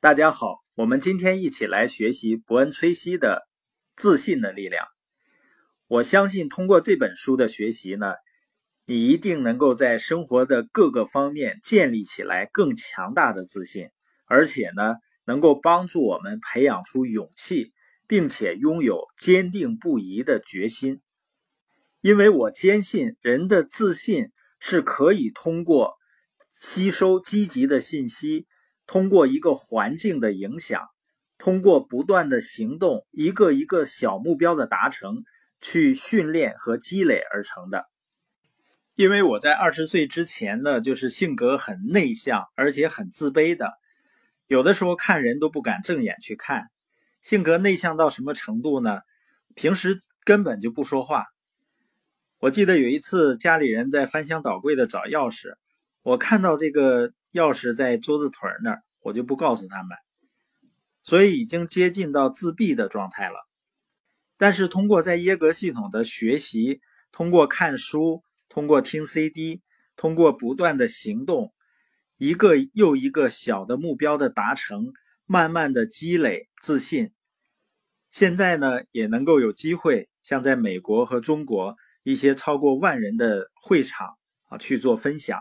大家好，我们今天一起来学习伯恩·崔西的《自信的力量》。我相信通过这本书的学习呢，你一定能够在生活的各个方面建立起来更强大的自信，而且呢，能够帮助我们培养出勇气，并且拥有坚定不移的决心。因为我坚信，人的自信是可以通过吸收积极的信息。通过一个环境的影响，通过不断的行动，一个一个小目标的达成，去训练和积累而成的。因为我在二十岁之前呢，就是性格很内向，而且很自卑的，有的时候看人都不敢正眼去看。性格内向到什么程度呢？平时根本就不说话。我记得有一次家里人在翻箱倒柜的找钥匙，我看到这个。钥匙在桌子腿那儿，我就不告诉他们，所以已经接近到自闭的状态了。但是通过在耶格系统的学习，通过看书，通过听 CD，通过不断的行动，一个又一个小的目标的达成，慢慢的积累自信。现在呢，也能够有机会像在美国和中国一些超过万人的会场啊去做分享。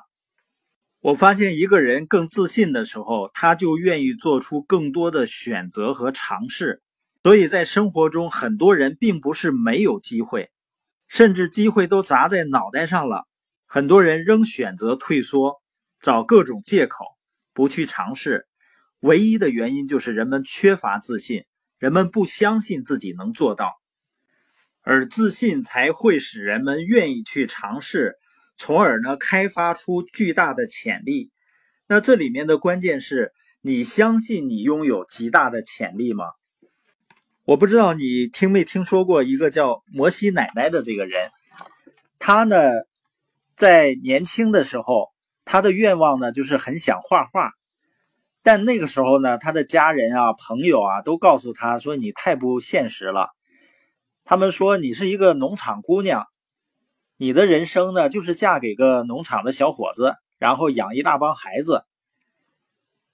我发现一个人更自信的时候，他就愿意做出更多的选择和尝试。所以在生活中，很多人并不是没有机会，甚至机会都砸在脑袋上了，很多人仍选择退缩，找各种借口不去尝试。唯一的原因就是人们缺乏自信，人们不相信自己能做到，而自信才会使人们愿意去尝试。从而呢，开发出巨大的潜力。那这里面的关键是你相信你拥有极大的潜力吗？我不知道你听没听说过一个叫摩西奶奶的这个人。他呢，在年轻的时候，他的愿望呢就是很想画画。但那个时候呢，他的家人啊、朋友啊都告诉他说：“你太不现实了。”他们说：“你是一个农场姑娘。”你的人生呢，就是嫁给个农场的小伙子，然后养一大帮孩子。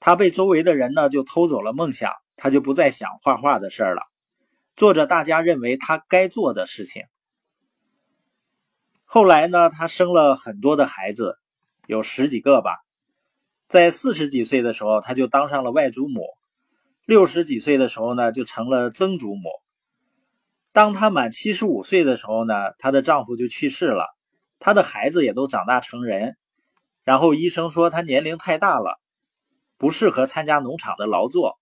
他被周围的人呢就偷走了梦想，他就不再想画画的事儿了，做着大家认为他该做的事情。后来呢，他生了很多的孩子，有十几个吧。在四十几岁的时候，他就当上了外祖母；六十几岁的时候呢，就成了曾祖母。当她满七十五岁的时候呢，她的丈夫就去世了，她的孩子也都长大成人。然后医生说她年龄太大了，不适合参加农场的劳作。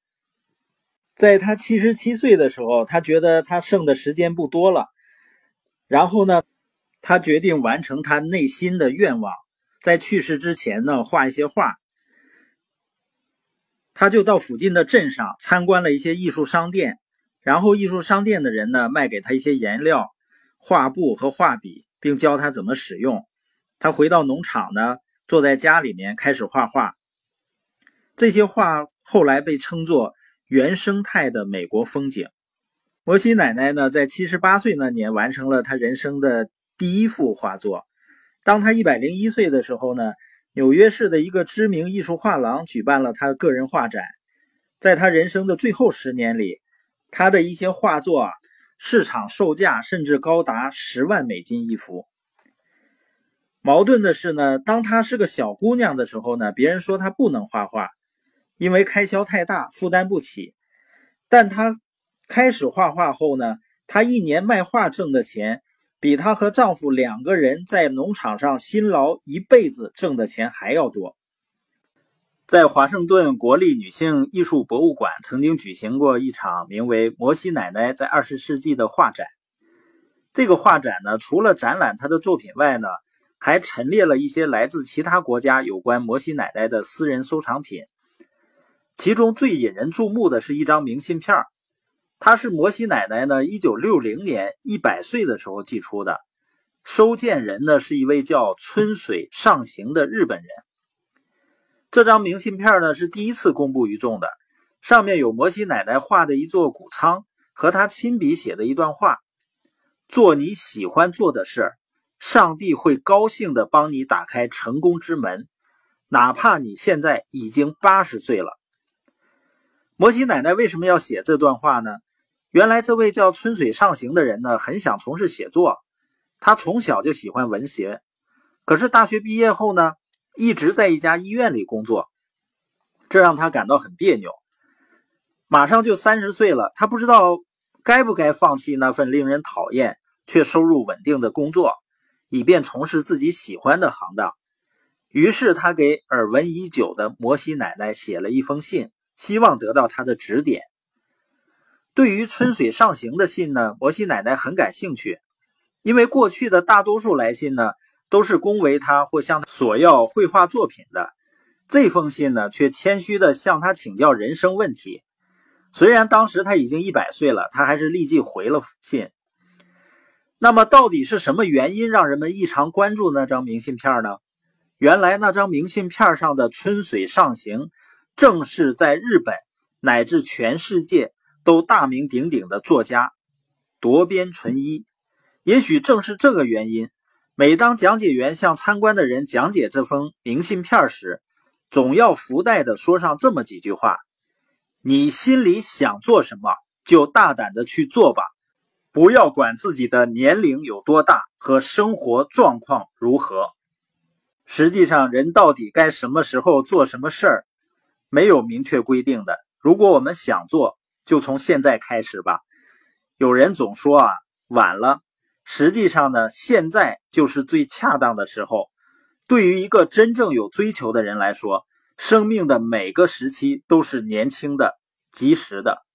在她七十七岁的时候，她觉得她剩的时间不多了。然后呢，她决定完成她内心的愿望，在去世之前呢，画一些画。她就到附近的镇上参观了一些艺术商店。然后艺术商店的人呢，卖给他一些颜料、画布和画笔，并教他怎么使用。他回到农场呢，坐在家里面开始画画。这些画后来被称作原生态的美国风景。摩西奶奶呢，在七十八岁那年完成了她人生的第一幅画作。当她一百零一岁的时候呢，纽约市的一个知名艺术画廊举办了她个人画展。在他人生的最后十年里。他的一些画作啊，市场售价甚至高达十万美金一幅。矛盾的是呢，当她是个小姑娘的时候呢，别人说她不能画画，因为开销太大，负担不起。但她开始画画后呢，她一年卖画挣的钱，比她和丈夫两个人在农场上辛劳一辈子挣的钱还要多。在华盛顿国立女性艺术博物馆曾经举行过一场名为《摩西奶奶在二十世纪》的画展。这个画展呢，除了展览她的作品外呢，还陈列了一些来自其他国家有关摩西奶奶的私人收藏品。其中最引人注目的是一张明信片它是摩西奶奶呢1960年一百岁的时候寄出的，收件人呢是一位叫春水上行的日本人。这张明信片呢是第一次公布于众的，上面有摩西奶奶画的一座谷仓和她亲笔写的一段话：“做你喜欢做的事，上帝会高兴地帮你打开成功之门，哪怕你现在已经八十岁了。”摩西奶奶为什么要写这段话呢？原来这位叫春水上行的人呢，很想从事写作。他从小就喜欢文学，可是大学毕业后呢，一直在一家医院里工作，这让他感到很别扭。马上就三十岁了，他不知道该不该放弃那份令人讨厌却收入稳定的工作，以便从事自己喜欢的行当。于是他给耳闻已久的摩西奶奶写了一封信。希望得到他的指点。对于春水上行的信呢，摩西奶奶很感兴趣，因为过去的大多数来信呢，都是恭维他或向他索要绘画作品的。这封信呢，却谦虚的向他请教人生问题。虽然当时他已经一百岁了，他还是立即回了信。那么，到底是什么原因让人们异常关注那张明信片呢？原来那张明信片上的春水上行。正是在日本乃至全世界都大名鼎鼎的作家夺边纯一，也许正是这个原因，每当讲解员向参观的人讲解这封明信片时，总要附带的说上这么几句话：“你心里想做什么，就大胆的去做吧，不要管自己的年龄有多大和生活状况如何。实际上，人到底该什么时候做什么事儿？”没有明确规定的。如果我们想做，就从现在开始吧。有人总说啊，晚了。实际上呢，现在就是最恰当的时候。对于一个真正有追求的人来说，生命的每个时期都是年轻的、及时的。